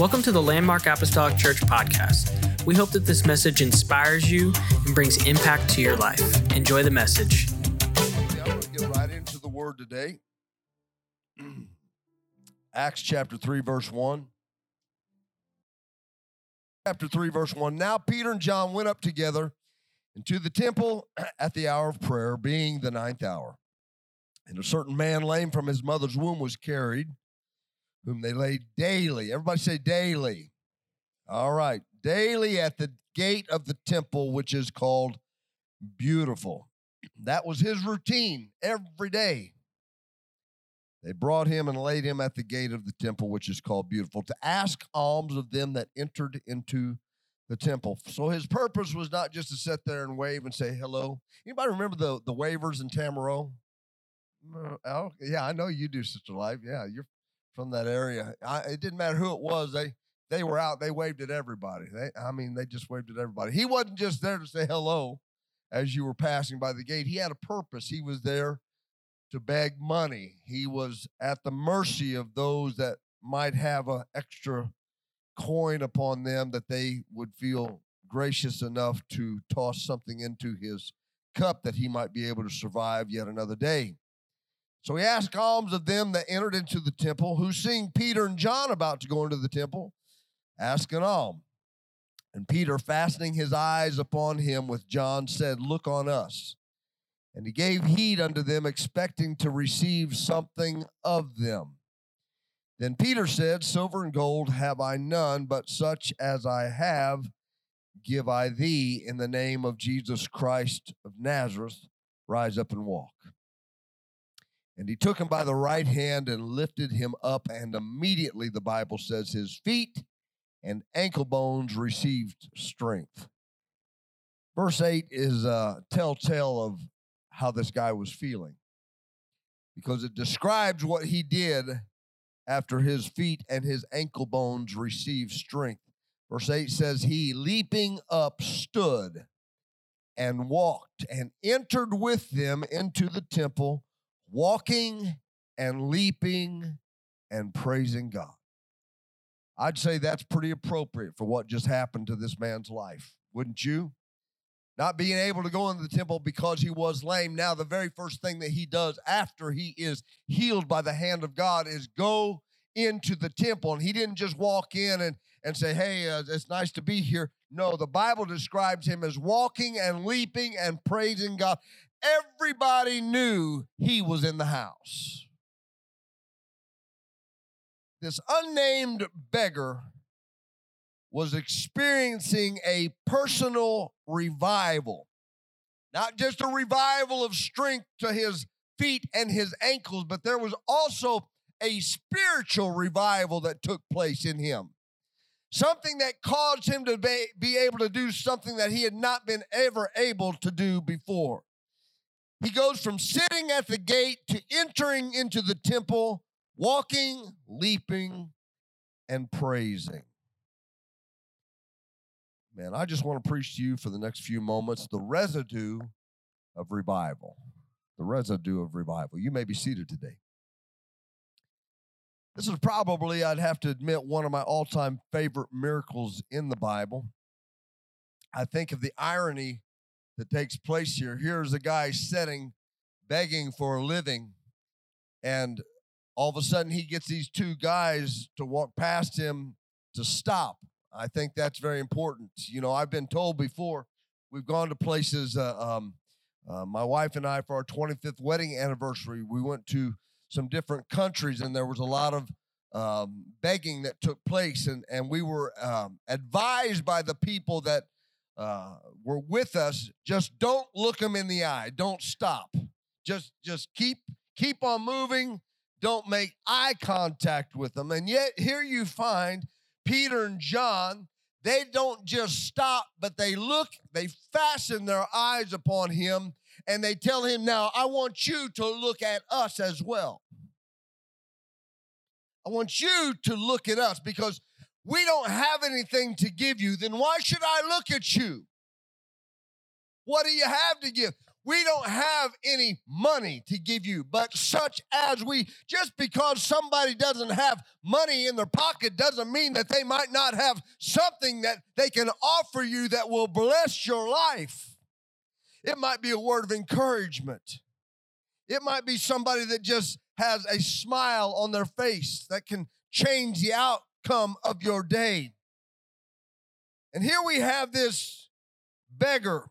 Welcome to the Landmark Apostolic Church podcast. We hope that this message inspires you and brings impact to your life. Enjoy the message. Yeah, I'm going to get right into the word today. Acts chapter 3, verse 1. Chapter 3, verse 1. Now Peter and John went up together into the temple at the hour of prayer, being the ninth hour. And a certain man, lame from his mother's womb, was carried, whom they laid daily. Everybody say daily. All right. Daily at the gate of the temple, which is called Beautiful. That was his routine every day. They brought him and laid him at the gate of the temple, which is called Beautiful, to ask alms of them that entered into the temple. So his purpose was not just to sit there and wave and say hello. Anybody remember the, the wavers in Tamaro? Mm, oh, yeah, I know you do, Sister Life. Yeah, you're from that area. I, it didn't matter who it was. They they were out. They waved at everybody. They, I mean, they just waved at everybody. He wasn't just there to say hello as you were passing by the gate. He had a purpose. He was there to beg money. He was at the mercy of those that might have an extra coin upon them that they would feel gracious enough to toss something into his cup that he might be able to survive yet another day. So he asked alms of them that entered into the temple, who seeing Peter and John about to go into the temple, asked an alms. And Peter, fastening his eyes upon him with John, said, Look on us. And he gave heed unto them, expecting to receive something of them. Then Peter said, Silver and gold have I none, but such as I have give I thee in the name of Jesus Christ of Nazareth. Rise up and walk. And he took him by the right hand and lifted him up, and immediately the Bible says his feet and ankle bones received strength. Verse 8 is a telltale of how this guy was feeling because it describes what he did after his feet and his ankle bones received strength. Verse 8 says, He leaping up stood and walked and entered with them into the temple, walking and leaping and praising God. I'd say that's pretty appropriate for what just happened to this man's life, wouldn't you? Not being able to go into the temple because he was lame. Now, the very first thing that he does after he is healed by the hand of God is go into the temple. And he didn't just walk in and, and say, Hey, uh, it's nice to be here. No, the Bible describes him as walking and leaping and praising God. Everybody knew he was in the house this unnamed beggar was experiencing a personal revival. Not just a revival of strength to his feet and his ankles, but there was also a spiritual revival that took place in him. Something that caused him to be, able to do something that he had not been ever able to do before. He goes from sitting at the gate to entering into the temple walking, leaping, and praising. Man, I just want to preach to you for the next few moments the residue of revival. The residue of revival. You may be seated today. This is probably, I'd have to admit, one of my all time favorite miracles in the Bible. I think of the irony that takes place here. Here's a guy sitting, begging for a living, and all of a sudden he gets these two guys to walk past him to stop. I think that's very important. You know, I've been told before, we've gone to places, uh, um, uh, my wife and I, for our 25th wedding anniversary, we went to some different countries and there was a lot of um, begging that took place. And, and we were um, advised by the people that uh, were with us just don't look them in the eye, don't stop. Just, just keep, keep on moving don't make eye contact with them. And yet, here you find Peter and John, they don't just stop, but they look, they fasten their eyes upon him, and they tell him, Now, I want you to look at us as well. I want you to look at us because we don't have anything to give you. Then why should I look at you? What do you have to give? we don't have any money to give you, but such as we, just because somebody doesn't have money in their pocket doesn't mean that they might not have something that they can offer you that will bless your life. It might be a word of encouragement. It might be somebody that just has a smile on their face that can change the outcome of your day. And here we have this beggar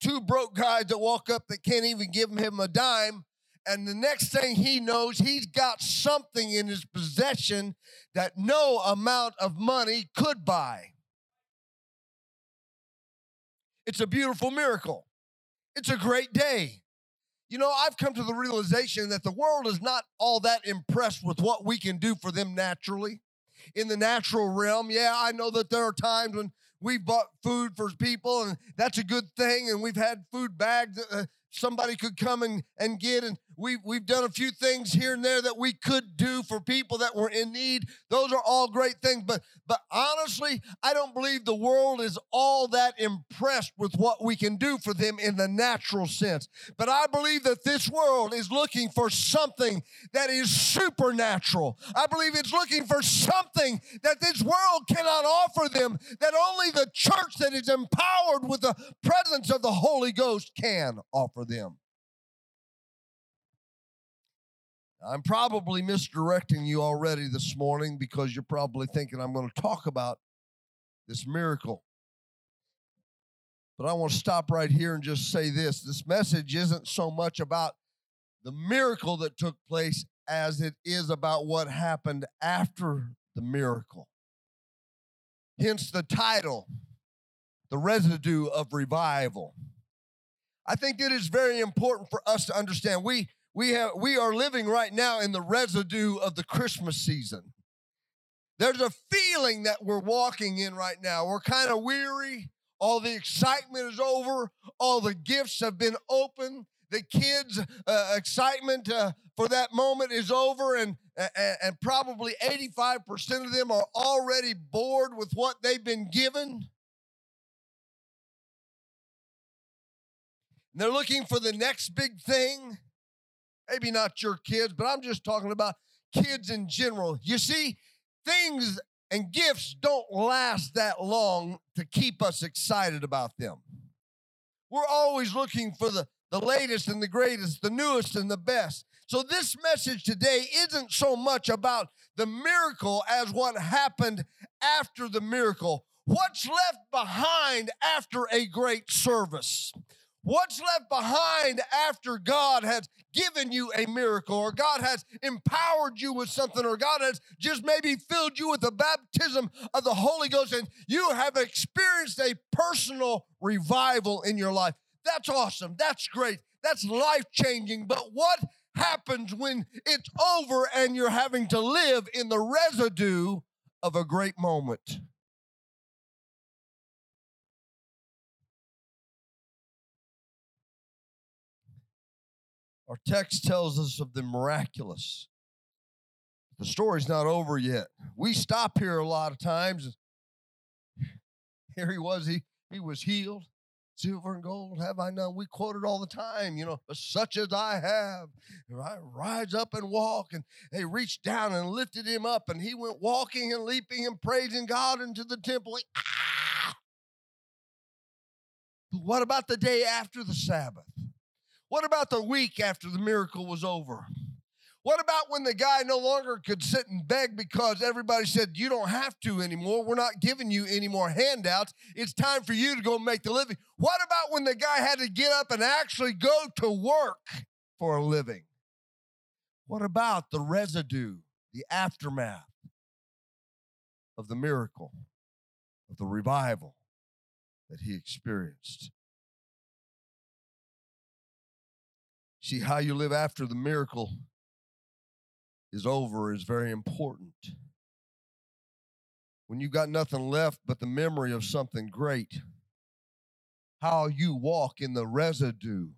two broke guys that walk up that can't even give him a dime. And the next thing he knows, he's got something in his possession that no amount of money could buy. It's a beautiful miracle. It's a great day. You know, I've come to the realization that the world is not all that impressed with what we can do for them naturally. In the natural realm, yeah, I know that there are times when we've bought food for people, and that's a good thing. And we've had food bags uh, somebody could come and, and get. And we've, we've done a few things here and there that we could do for people that were in need. Those are all great things. But, but honestly, I don't believe the world is all that impressed with what we can do for them in the natural sense. But I believe that this world is looking for something that is supernatural. I believe it's looking for something that this world cannot offer them, that only the church that is empowered with the presence of the Holy Ghost can offer them. I'm probably misdirecting you already this morning because you're probably thinking I'm going to talk about this miracle. But I want to stop right here and just say this this message isn't so much about the miracle that took place as it is about what happened after the miracle. Hence the title, The Residue of Revival. I think it is very important for us to understand we we have we are living right now in the residue of the Christmas season. There's a feeling that we're walking in right now. We're kind of weary. All the excitement is over. All the gifts have been opened. The kids' uh, excitement uh, for that moment is over, and, and, and probably 85% of them are already bored with what they've been given. They're looking for the next big thing. Maybe not your kids, but I'm just talking about kids in general. You see, things and gifts don't last that long to keep us excited about them. We're always looking for the, the latest and the greatest, the newest and the best. So, this message today isn't so much about the miracle as what happened after the miracle. What's left behind after a great service? What's left behind after God has given you a miracle, or God has empowered you with something, or God has just maybe filled you with the baptism of the Holy Ghost, and you have experienced a personal revival in your life? That's awesome. That's great. That's life changing. But what happens when it's over and you're having to live in the residue of a great moment? Our text tells us of the miraculous. The story's not over yet. We stop here a lot of times. Here he was, he, he was healed. Silver and gold have I none. We quote it all the time, you know, such as I have. I rise up and walk. And they reached down and lifted him up, and he went walking and leaping and praising God into the temple. ah! But what about the day after the Sabbath? What about the week after the miracle was over? What about when the guy no longer could sit and beg because everybody said, You don't have to anymore. We're not giving you any more handouts. It's time for you to go make the living. What about when the guy had to get up and actually go to work for a living? What about the residue, the aftermath of the miracle, of the revival that he experienced? See, how you live after the miracle is over is very important. When you've got nothing left but the memory of something great, how you walk in the residue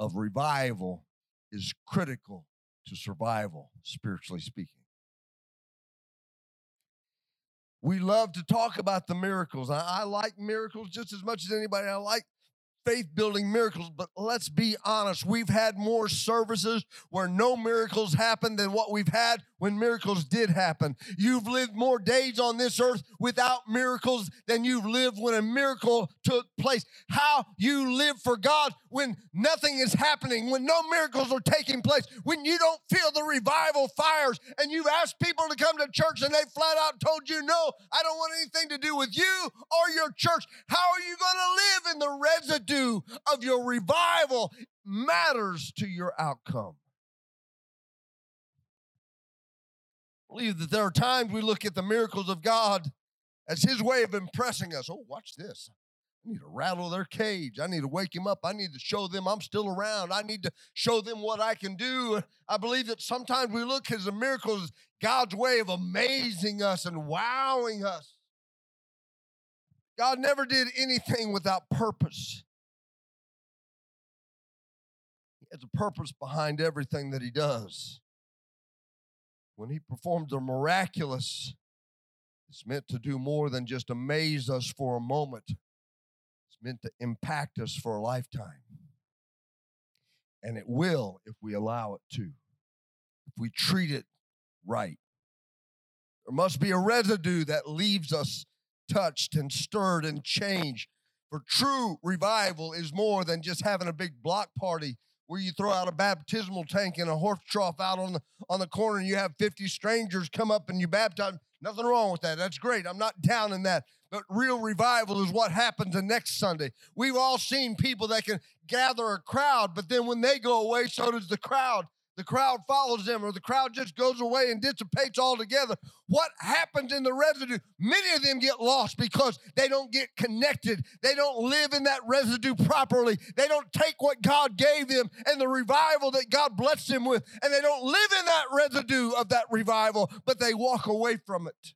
of revival is critical to survival, spiritually speaking. We love to talk about the miracles. I, I, like miracles just as much as anybody. I like faith building miracles, but let's be honest. We've had more services where no miracles happened than what we've had when miracles did happen. You've lived more days on this earth without miracles than you've lived when a miracle took place. How you live for God when nothing is happening, when no miracles are taking place, when you don't feel the revival fires, and you've asked people to come to church and they flat out told you, No, I don't want anything to do with you or your church. How are you going to live in the residue of your revival? Matters to your outcome. I believe that there are times we look at the miracles of God as His way of impressing us. Oh, watch this. I need to rattle their cage. I need to wake him up. I need to show them I'm still around. I need to show them what I can do. I believe that sometimes we look as the miracles God's way of amazing us and wowing us. God never did anything without purpose. He has a purpose behind everything that he does. When he performs the miraculous, it's meant to do more than just amaze us for a moment. It's meant to impact us for a lifetime. And it will if we allow it to, if we treat it right. There must be a residue that leaves us touched and stirred and changed. For true revival is more than just having a big block party where you throw out a baptismal tank and a horse trough out on the on the corner and you have 50 strangers come up and you baptize. Nothing wrong with that. That's great. I'm not down in that. But real revival is what happens the next Sunday. We've all seen people that can gather a crowd, but then when they go away, so does the crowd the crowd follows them or the crowd just goes away and dissipates altogether. What happens in the residue? Many of them get lost because they don't get connected. They don't live in that residue properly. They don't take what God gave them and the revival that God blessed them with, and they don't live in that residue of that revival, but they walk away from it.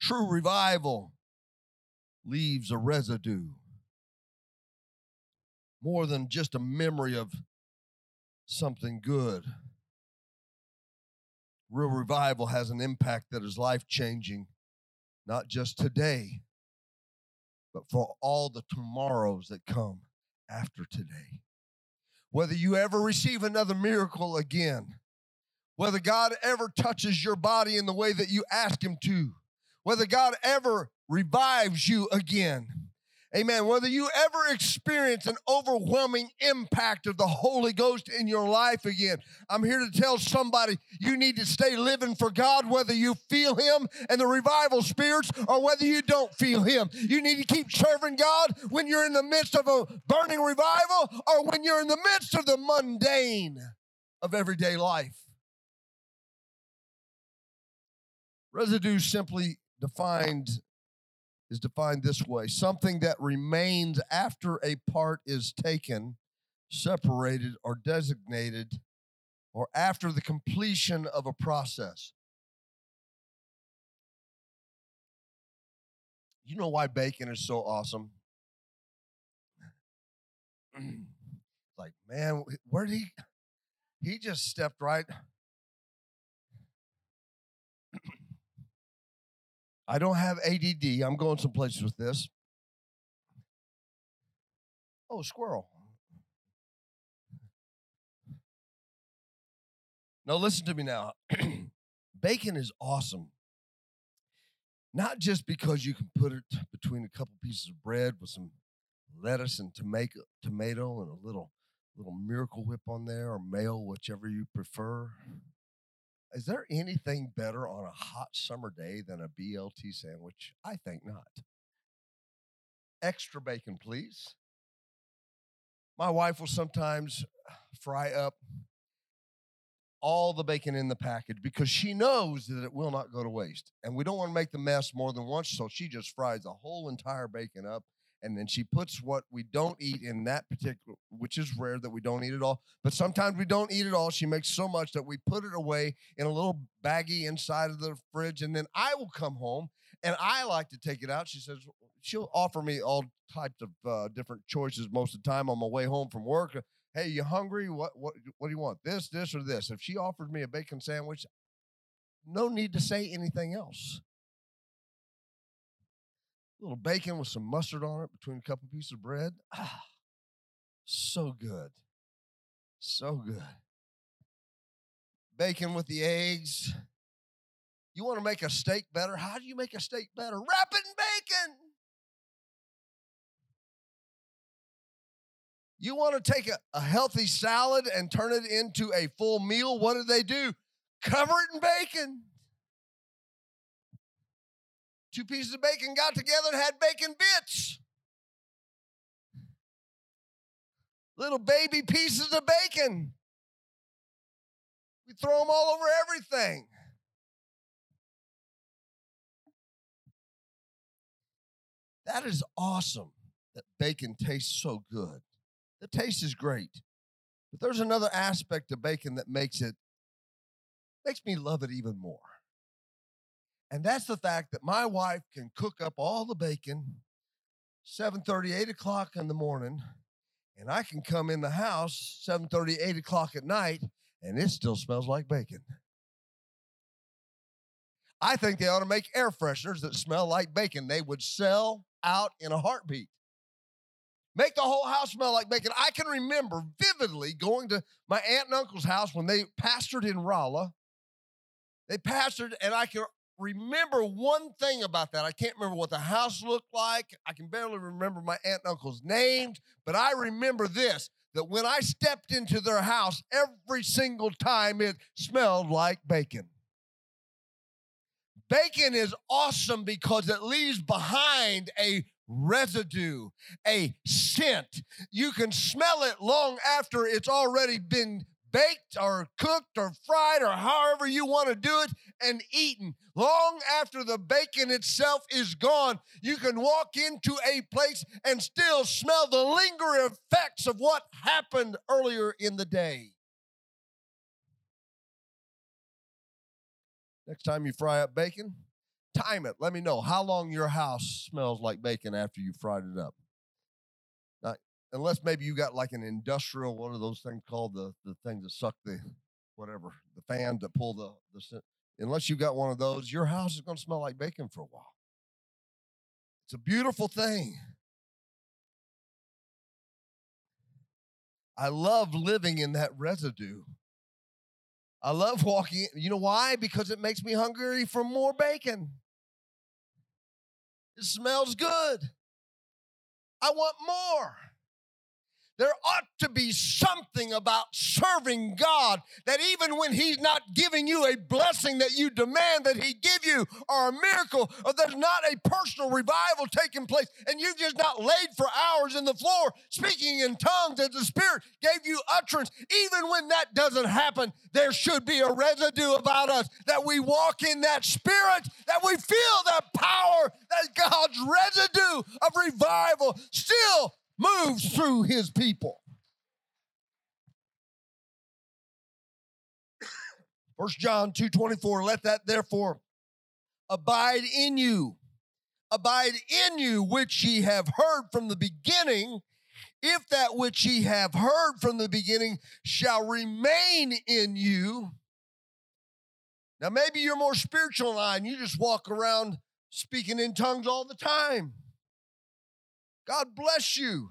True revival leaves a residue more than just a memory of something good. Real revival has an impact that is life changing, not just today, but for all the tomorrows that come after today. Whether you ever receive another miracle again, whether God ever touches your body in the way that you ask Him to, whether God ever revives you again, Amen. Whether you ever experience an overwhelming impact of the Holy Ghost in your life again, I'm here to tell somebody you need to stay living for God, whether you feel Him and the revival spirits or whether you don't feel Him. You need to keep serving God when you're in the midst of a burning revival or when you're in the midst of the mundane of everyday life. Residue simply defined is defined this way something that remains after a part is taken, separated, or designated, or after the completion of a process. You know why bacon is so awesome? like, man, where did he? He just stepped right I don't have ADD. I'm going some places with this. Oh, squirrel. Now, listen to me now. Bacon is awesome. Not just because you can put it between a couple pieces of bread with some lettuce and tomato, tomato and a little little miracle whip on there or mayo, whichever you prefer. Is there anything better on a hot summer day than a BLT sandwich? I think not. Extra bacon, please. My wife will sometimes fry up all the bacon in the package because she knows that it will not go to waste. And we don't want to make the mess more than once, so she just fries the whole entire bacon up and then she puts what we don't eat in that particular which is rare that we don't eat it all but sometimes we don't eat it all. She makes so much that we put it away in a little baggie inside of the fridge and then i will come home and i like to take it out. She says she'll offer me all types of uh, different choices most of the time on my way home from work. Hey you hungry? What what what do you want? This this or this? If she offers me a bacon sandwich no need to say anything else little bacon with some mustard on it between a couple pieces of bread. Ah, so good. So good. Bacon with the eggs. You want to make a steak better? How do you make a steak better? Wrap it in bacon. You want to take a, a healthy salad and turn it into a full meal? What do they do? Cover it in bacon. Two pieces of bacon got together and had bacon bits. Little baby pieces of bacon. We throw them all over everything. That is awesome that bacon tastes so good. The taste is great. But there's another aspect of bacon that makes it makes me love it even more. And that's the fact that my wife can cook up all the bacon 7:30, 8 o'clock in the morning, and I can come in the house 7:30, 8 o'clock at night, and it still smells like bacon. I think they ought to make air fresheners that smell like bacon. They would sell out in a heartbeat. Make the whole house smell like bacon. I can remember vividly going to my aunt and uncle's house when they pastored in Rolla. They pastored, and I can remember one thing about that. I can't remember what the house looked like. I can barely remember my aunt and uncle's names, but I remember this that when I stepped into their house, every single time it smelled like bacon. Bacon is awesome because it leaves behind a residue, a scent. You can smell it long after it's already been baked or cooked or fried or however you want to do it and eaten. Long after the bacon itself is gone, you can walk into a place and still smell the lingering effects of what happened earlier in the day. Next time you fry up bacon, time it. Let me know how long your house smells like bacon after you fried it up unless maybe you got like an industrial one of those things called the the thing that suck the whatever the fan to pull the the unless you got one of those your house is going to smell like bacon for a while. It's a beautiful thing. I love living in that residue. I love walking you know why? Because it makes me hungry for more bacon. It smells good. I want more there ought to be something about serving God that even when He's not giving you a blessing that you demand that He give you, or a miracle, or there's not a personal revival taking place, and you've just not laid for hours in the floor speaking in tongues as the Spirit gave you utterance, even when that doesn't happen, there should be a residue about us that we walk in that Spirit, that we feel that power, that God's residue of revival still moves through his people. First John 2:24 let that therefore abide in you. Abide in you which ye have heard from the beginning. If that which ye have heard from the beginning shall remain in you. Now maybe you're more spiritual than I and you just walk around speaking in tongues all the time God bless you.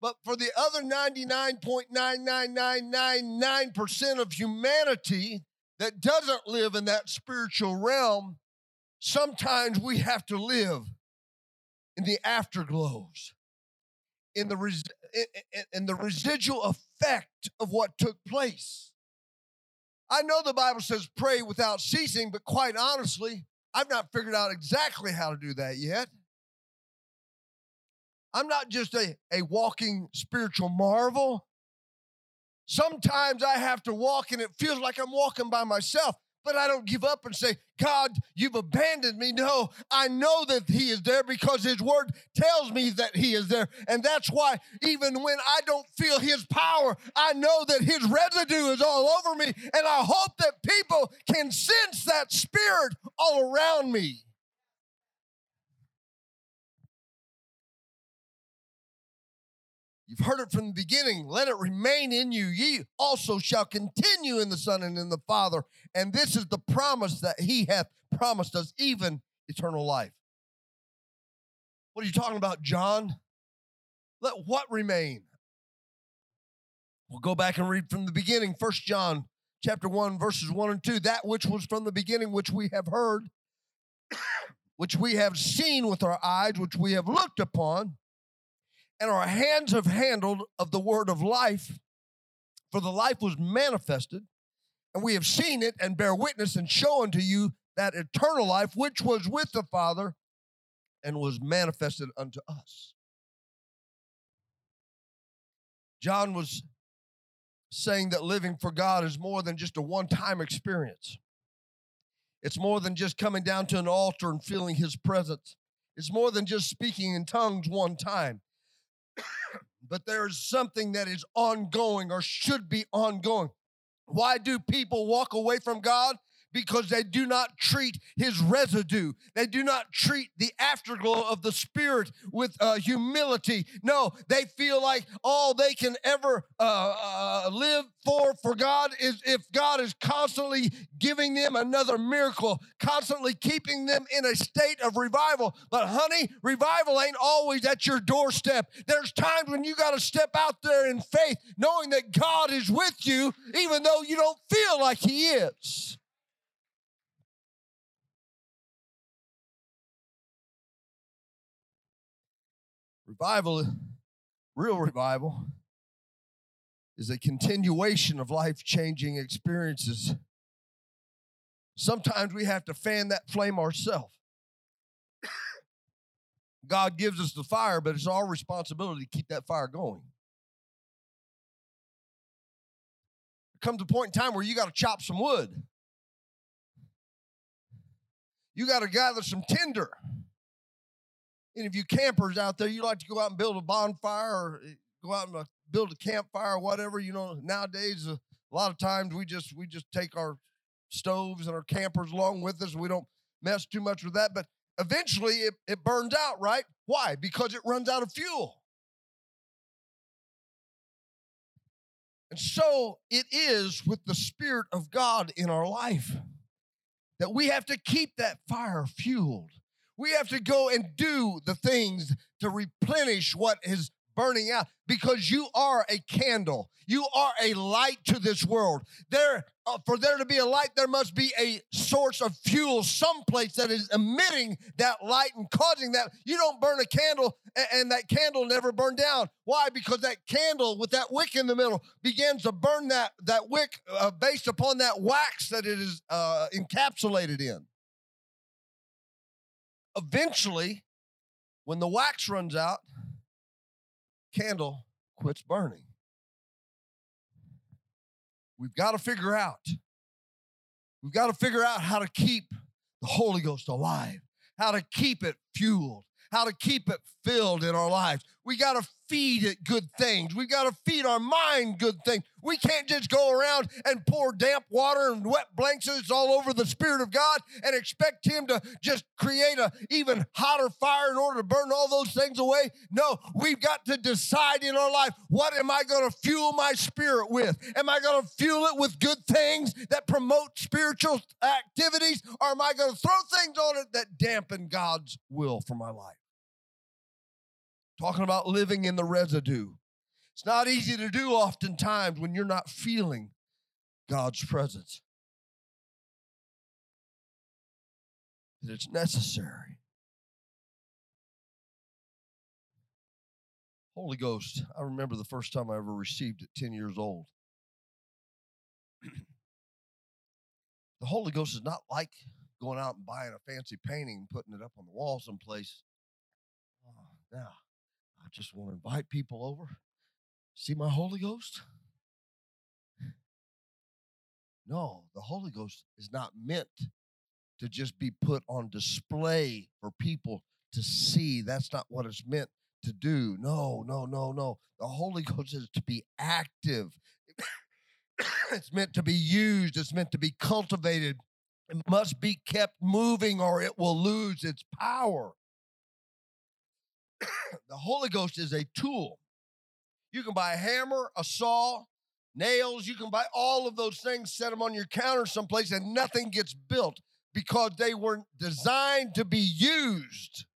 But for the other 99.99999% of humanity that doesn't live in that spiritual realm, sometimes we have to live in the afterglows, in the, res- in the residual effect of what took place. I know the Bible says pray without ceasing, but quite honestly, I've not figured out exactly how to do that yet. I'm not just a, a walking spiritual marvel. Sometimes I have to walk and it feels like I'm walking by myself, but I don't give up and say, God, you've abandoned me. No, I know that He is there because His word tells me that He is there. And that's why, even when I don't feel His power, I know that His residue is all over me. And I hope that people can sense that spirit all around me. You've heard it from the beginning. Let it remain in you. Ye also shall continue in the Son and in the Father. And this is the promise that He hath promised us, even eternal life. What are you talking about, John? Let what remain? We'll go back and read from the beginning. First John chapter 1, verses 1 and 2. That which was from the beginning, which we have heard, which we have seen with our eyes, which we have looked upon, and our hands have handled of the word of life. For the life was manifested, and we have seen it and bear witness and show unto you that eternal life which was with the Father and was manifested unto us. John was saying that living for God is more than just a one time experience. It's more than just coming down to an altar and feeling his presence. It's more than just speaking in tongues one time. But there is something that is ongoing or should be ongoing. Why do people walk away from God? Because they do not treat his residue. They do not treat the afterglow of the Spirit with uh, humility. No, they feel like all they can ever uh, uh, live for for God is if God is constantly giving them another miracle, constantly keeping them in a state of revival. But honey, revival ain't always at your doorstep. There's times when you got to step out there in faith, knowing that God is with you, even though you don't feel like He is. Revival, real revival, is a continuation of life changing experiences. Sometimes we have to fan that flame ourselves. God gives us the fire, but it's our responsibility to keep that fire going. Comes a point in time where you got to chop some wood. You got to gather some tinder. Any of you campers out there, you like to go out and build a bonfire or eh, go out and uh, build a campfire or whatever. You know, nowadays uh, a lot of times we just we just take our stoves and our campers along with us. We don't mess too much with that, but eventually it, it burns out, right? Why? Because it runs out of fuel. And so it is with the Spirit of God in our life that we have to keep that fire fueled. We have to go and do the things to replenish what is burning out because you are a candle. You are a light to this world. There, uh, for there to be a light, there must be a source of fuel someplace that is emitting that light and causing that. You don't burn a candle and, and that candle never burn down. Why? Because that candle with that wick in the middle begins to burn that that wick uh, based upon that wax that it is uh, encapsulated in eventually, when the wax runs out, candle quits burning. We've got to figure out. We've got to figure out how to keep the Holy Ghost alive, how to keep it fueled, how to keep it filled in our lives. We got to feed it good things. We got to feed our mind good things. We can't just go around and pour damp water and wet blankets all over the Spirit of God and expect Him to just create a even hotter fire in order to burn all those things away. No, we've got to decide in our life what am I going to fuel my spirit with? Am I going to fuel it with good things that promote spiritual activities, or am I going to throw things on it that dampen God's will for my life? Talking about living in the residue. It's not easy to do oftentimes when you're not feeling God's presence. But it's necessary. Holy Ghost, I remember the first time I ever received it, 10 years old. the Holy Ghost is not like going out and buying a fancy painting and putting it up on the wall someplace. Oh, now, I just want to invite people over. See my Holy Ghost? No, the Holy Ghost is not meant to just be put on display for people to see. That's not what it's meant to do. No, no, no, no. The Holy Ghost is to be active. it's meant to be used, it's meant to be cultivated. It must be kept moving or it will lose its power. the Holy Ghost is a tool. You can buy a hammer, a saw, nails, you can buy all of those things, set them on your counter someplace, and nothing gets built because they weren't designed to be used.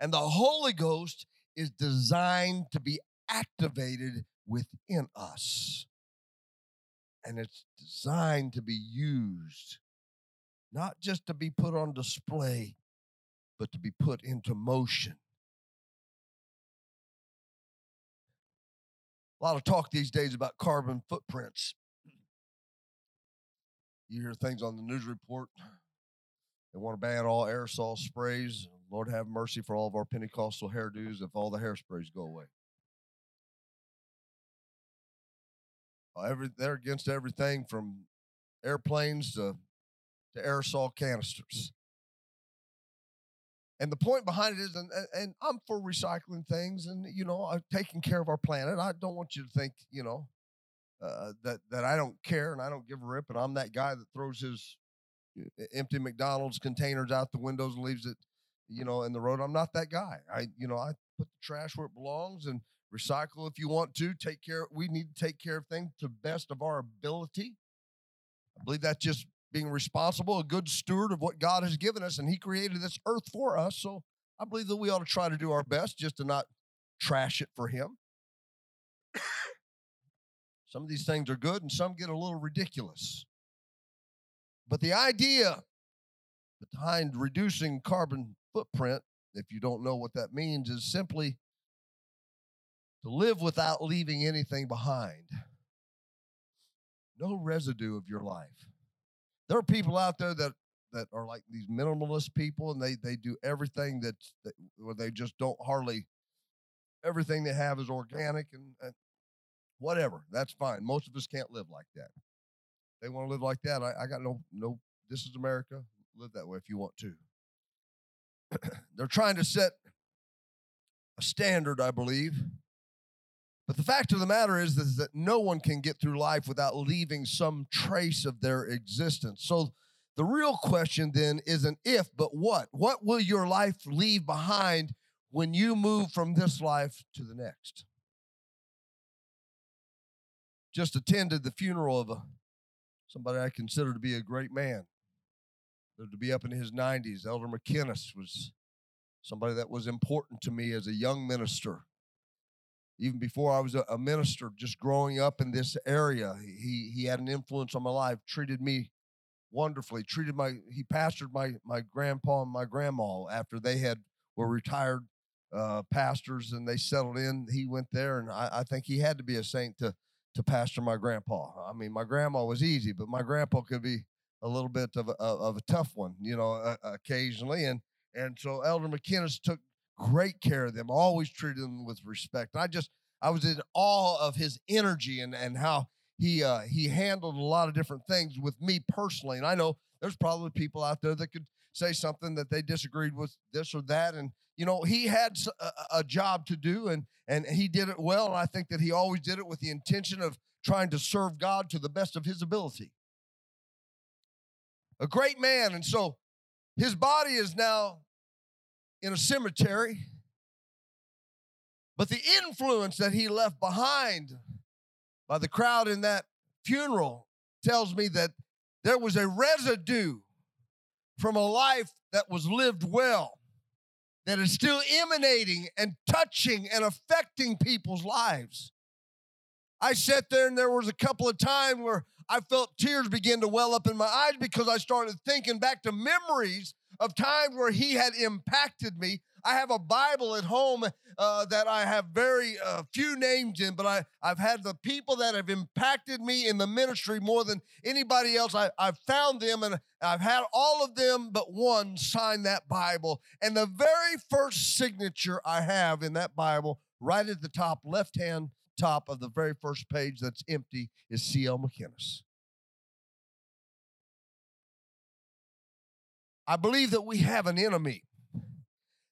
And the Holy Ghost is designed to be activated within us. And it's designed to be used, not just to be put on display, but to be put into motion. A lot of talk these days about carbon footprints. You hear things on the news report. They want to ban all aerosol sprays. Lord have mercy for all of our Pentecostal hairdos if all the hairsprays go away. Uh, every, they're against everything from airplanes to, to aerosol canisters. And the point behind it is, and, and I'm for recycling things and, you know, I'm taking care of our planet. I don't want you to think, you know, uh, that, that I don't care and I don't give a rip and I'm that guy that throws his uh, empty McDonald's containers out the windows and leaves it, you know, in the road. I'm not that guy. I, you know, I put the trash where it belongs and recycle if you want to. Take care. We need to take care of things to best of our ability. I believe that's just being responsible, a good steward of what God has given us, and He created this earth for us. So I believe that we ought to try to do our best just to not trash it for Him. some of these things are good, and some get a little ridiculous. But the idea behind reducing carbon footprint, if you don't know what that means, is simply to live without leaving anything behind. No residue of your life there are people out there that that are like these minimalist people and they they do everything that's that, where they just don't hardly everything they have is organic and, and whatever that's fine. Most of us can't live like that. They want to live like that. I, I got no no this is america live that way if you want to. They're trying to set a standard i believe but the fact of the matter is, is that no one can get through life without leaving some trace of their existence. So the real question then isn't if, but what? What will your life leave behind when you move from this life to the next? Just attended the funeral of a, somebody I consider to be a great man, to be up in his 90s. Elder McKinnis was somebody that was important to me as a young minister even before I was a, minister, just growing up in this area, he he had an influence on my life. Treated me wonderfully. Treated my he pastored my my grandpa and my grandma after they had were retired uh, pastors and they settled in. He went there, and I, I think he had to be a saint to to pastor my grandpa. I mean, my grandma was easy, but my grandpa could be a little bit of a, of a tough one, you know, uh, occasionally. And and so Elder McKinnis took great care of them, always treated them with respect. I just, I was in awe of his energy and, and how he uh, he handled a lot of different things with me personally. And I know there's probably people out there that could say something that they disagreed with this or that. And you know, he had a, a job to do, and and he did it well. And I think that he always did it with the intention of trying to serve God to the best of his ability. A great man, and so his body is now in a cemetery. But the influence that he left behind by the crowd in that funeral tells me that there was a residue from a life that was lived well that is still emanating and touching and affecting people's lives. I sat there and there was a couple of times where I felt tears begin to well up in my eyes because I started thinking back to memories of times where he had impacted me. I have a Bible at home uh, that I have very uh, few names in, but I, I've had the people that have impacted me in the ministry more than anybody else. I, I've found them and I've had all of them but one sign that Bible. And the very first signature I have in that Bible, right at the top, left hand top of the very first page that's empty, is C.L. McKinnis. I believe that we have an enemy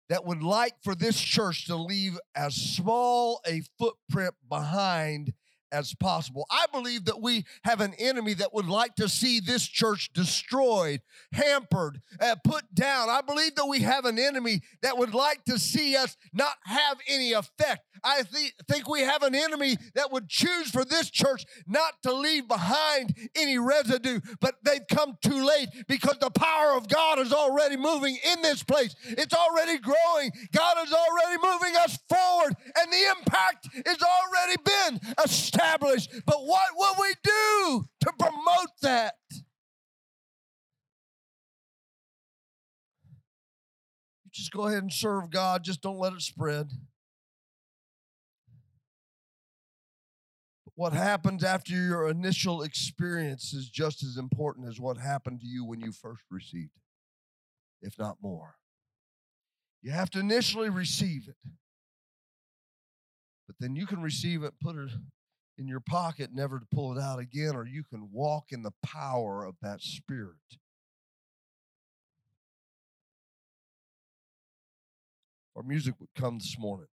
that would like for this church to leave as small a footprint behind as possible. I believe that we have an enemy that would like to see this church destroyed, hampered, uh, put down. I believe that we have an enemy that would like to see us not have any effect. I th- think we have an enemy that would choose for this church not to leave behind any residue, but they've come too late because the power of God is already moving in this place. It's already growing. God is already moving us forward, and the impact has already been established. But what will we do to promote that? Just go ahead and serve God, just don't let it spread. What happens after your initial experience is just as important as what happened to you when you first received if not more. You have to initially receive it, but then you can receive it, put it in your pocket, never to pull it out again, or you can walk in the power of that Spirit. Our music would come this morning.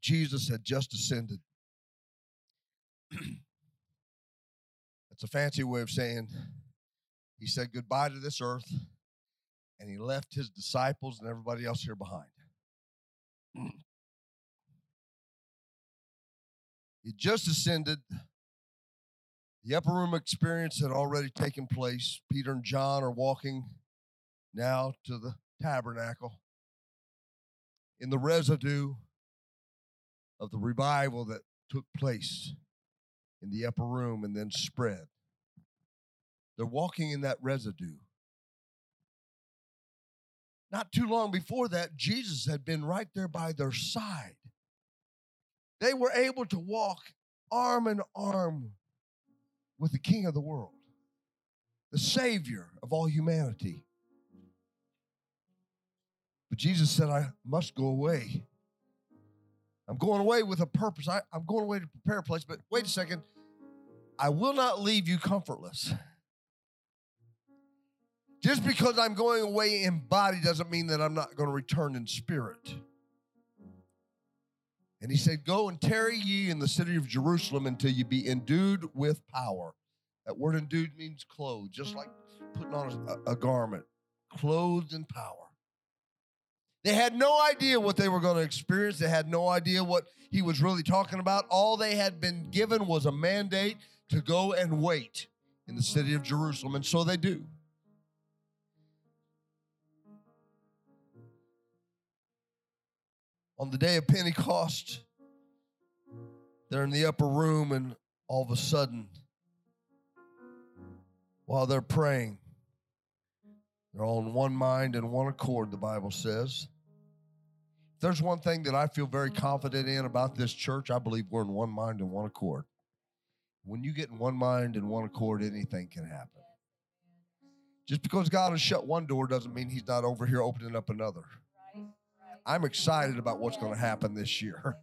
Jesus had just ascended. That's a fancy way of saying he said goodbye to this earth and he left his disciples and everybody else here behind. Mm. he just ascended. The upper room experience had already taken place. Peter and John are walking now to the tabernacle. In the residue of the revival that took place in the upper room and then spread. They're walking in that residue. Not too long before that, Jesus had been right there by their side. They were able to walk arm in arm with the King of the world, the Savior of all humanity. But Jesus said, I must go away I'm going away with a purpose. I, I'm going away to prepare a place, but wait a second. I will not leave you comfortless. Just because I'm going away in body doesn't mean that I'm not going to return in spirit. And he said, Go and tarry ye in the city of Jerusalem until you be endued with power. That word endued means clothed, just like putting on a, a garment, clothed in power. They had no idea what they were going to experience. They had no idea what he was really talking about. All they had been given was a mandate to go and wait in the city of Jerusalem, and so they do. On the day of Pentecost, they're in the upper room, and all of a sudden, while they're praying, they're all in one mind and one accord, the Bible says. If there's one thing that I feel very confident in about this church, I believe we're in one mind and one accord. When you get in one mind and one accord, anything can happen. Just because God has shut one door doesn't mean He's not over here opening up another. I'm excited about what's going to happen this year.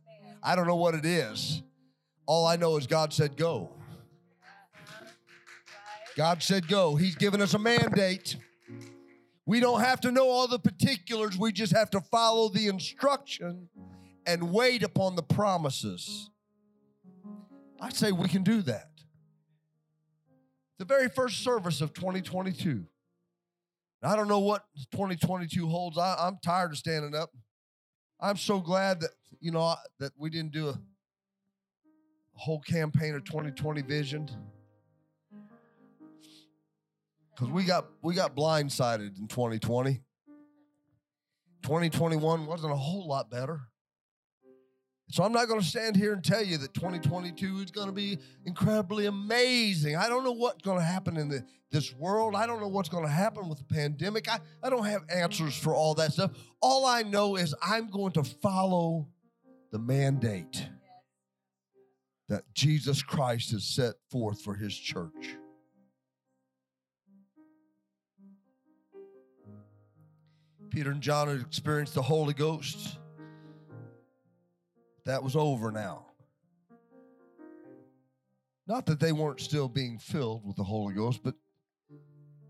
I don't know what it is. All I know is God said go. God said go. He's given us a mandate. We don't have to know all the particulars. We just have to follow the instruction and wait upon the promises. I say we can do that. The very first service of 2022. I don't know what 2022 holds. I, am tired of standing up. I'm so glad that you know that we didn't do a, whole campaign of 2020 vision because we got we got blindsided in 2020. 2021 wasn't a whole lot better. So I'm not going to stand here and tell you that 2022 is going to be incredibly amazing. I don't know what's going to happen in the, this world. I don't know what's going to happen with the pandemic. I, I don't have answers for all that stuff. All I know is I'm going to follow the mandate that Jesus Christ has set forth for his church. Peter and John had experienced the Holy Ghost. That was over now. Not that they weren't still being filled with the Holy Ghost, but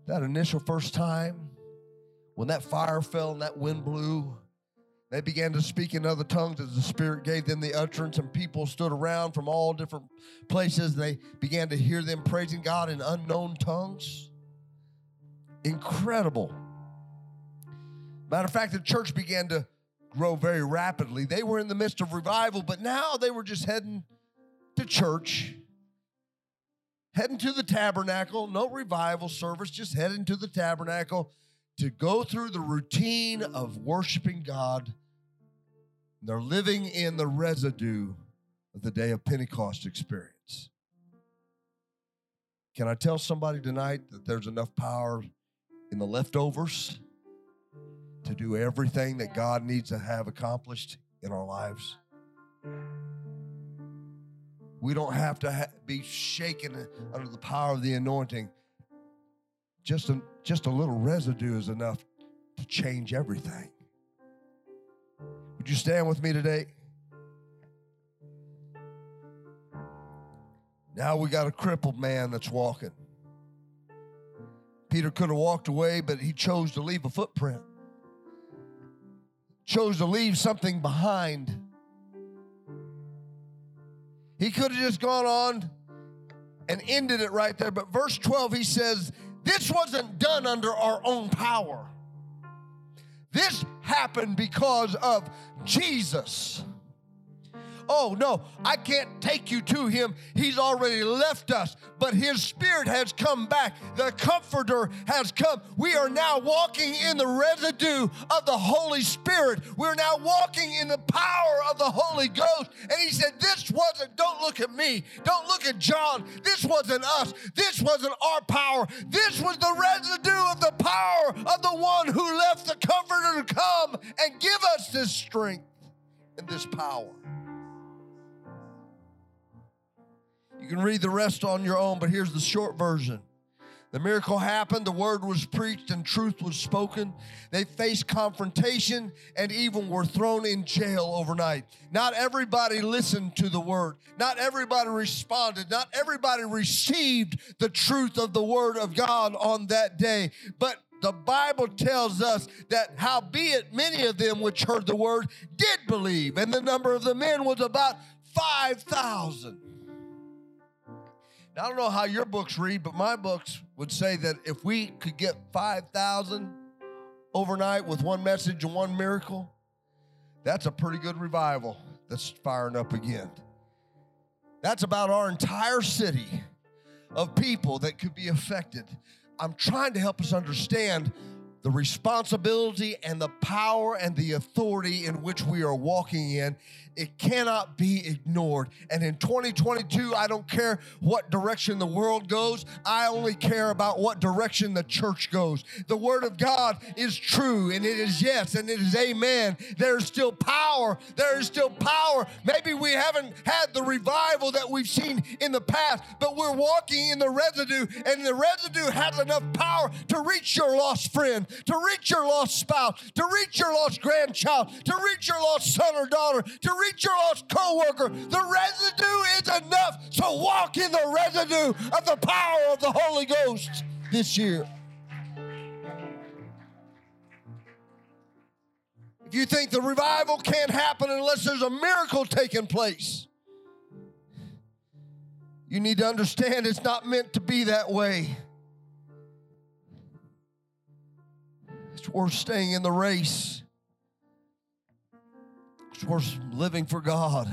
that initial first time when that fire fell and that wind blew, they began to speak in other tongues as the Spirit gave them the utterance, and people stood around from all different places. They began to hear them praising God in unknown tongues. Incredible. Matter of fact, the church began to grow very rapidly. They were in the midst of revival, but now they were just heading to church, heading to the tabernacle, no revival service, just heading to the tabernacle to go through the routine of worshiping God. They're living in the residue of the day of Pentecost experience. Can I tell somebody tonight that there's enough power in the leftovers to do everything that God needs to have accomplished in our lives? We don't have to ha- be shaken under the power of the anointing. Just a, just a little residue is enough to change everything. Would you stand with me today? Now we got a crippled man that's walking. Peter could have walked away, but he chose to leave a footprint, chose to leave something behind. He could have just gone on and ended it right there. But verse 12, he says, This wasn't done under our own power. This happened because of Jesus. Oh, no, I can't take you to him. He's already left us, but his spirit has come back. The comforter has come. We are now walking in the residue of the Holy Spirit. We're now walking in the power of the Holy Ghost. And he said, This wasn't, don't look at me. Don't look at John. This wasn't us. This wasn't our power. This was the residue of the power of the one who left the comforter to come and give us this strength and this power. You can read the rest on your own, but here's the short version. The miracle happened, the word was preached, and truth was spoken. They faced confrontation and even were thrown in jail overnight. Not everybody listened to the word, not everybody responded, not everybody received the truth of the word of God on that day. But the Bible tells us that howbeit many of them which heard the word did believe, and the number of the men was about 5,000. Now, I don't know how your books read, but my books would say that if we could get 5,000 overnight with one message and one miracle, that's a pretty good revival that's firing up again. That's about our entire city of people that could be affected. I'm trying to help us understand the responsibility and the power and the authority in which we are walking in. It cannot be ignored. And in 2022, I don't care what direction the world goes, I only care about what direction the church goes. The Word of God is true, and it is yes, and it is amen. There is still power. There is still power. Maybe we haven't had the revival that we've seen in the past, but we're walking in the residue, and the residue has enough power to reach your lost friend, to reach your lost spouse, to reach your lost grandchild, to reach your lost son or daughter, to reach your lost coworker. The residue is enough to walk in the residue of the power of the Holy Ghost this year. If you think the revival can't happen unless there's a miracle taking place, you need to understand it's not meant to be that way. It's worth staying in the race. It's worth living for God.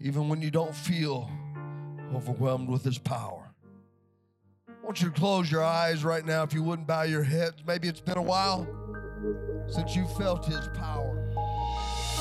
Even when you don't feel overwhelmed with His power. I want you to close your eyes right now if you wouldn't bow your heads. Maybe it's been a while since you felt His power.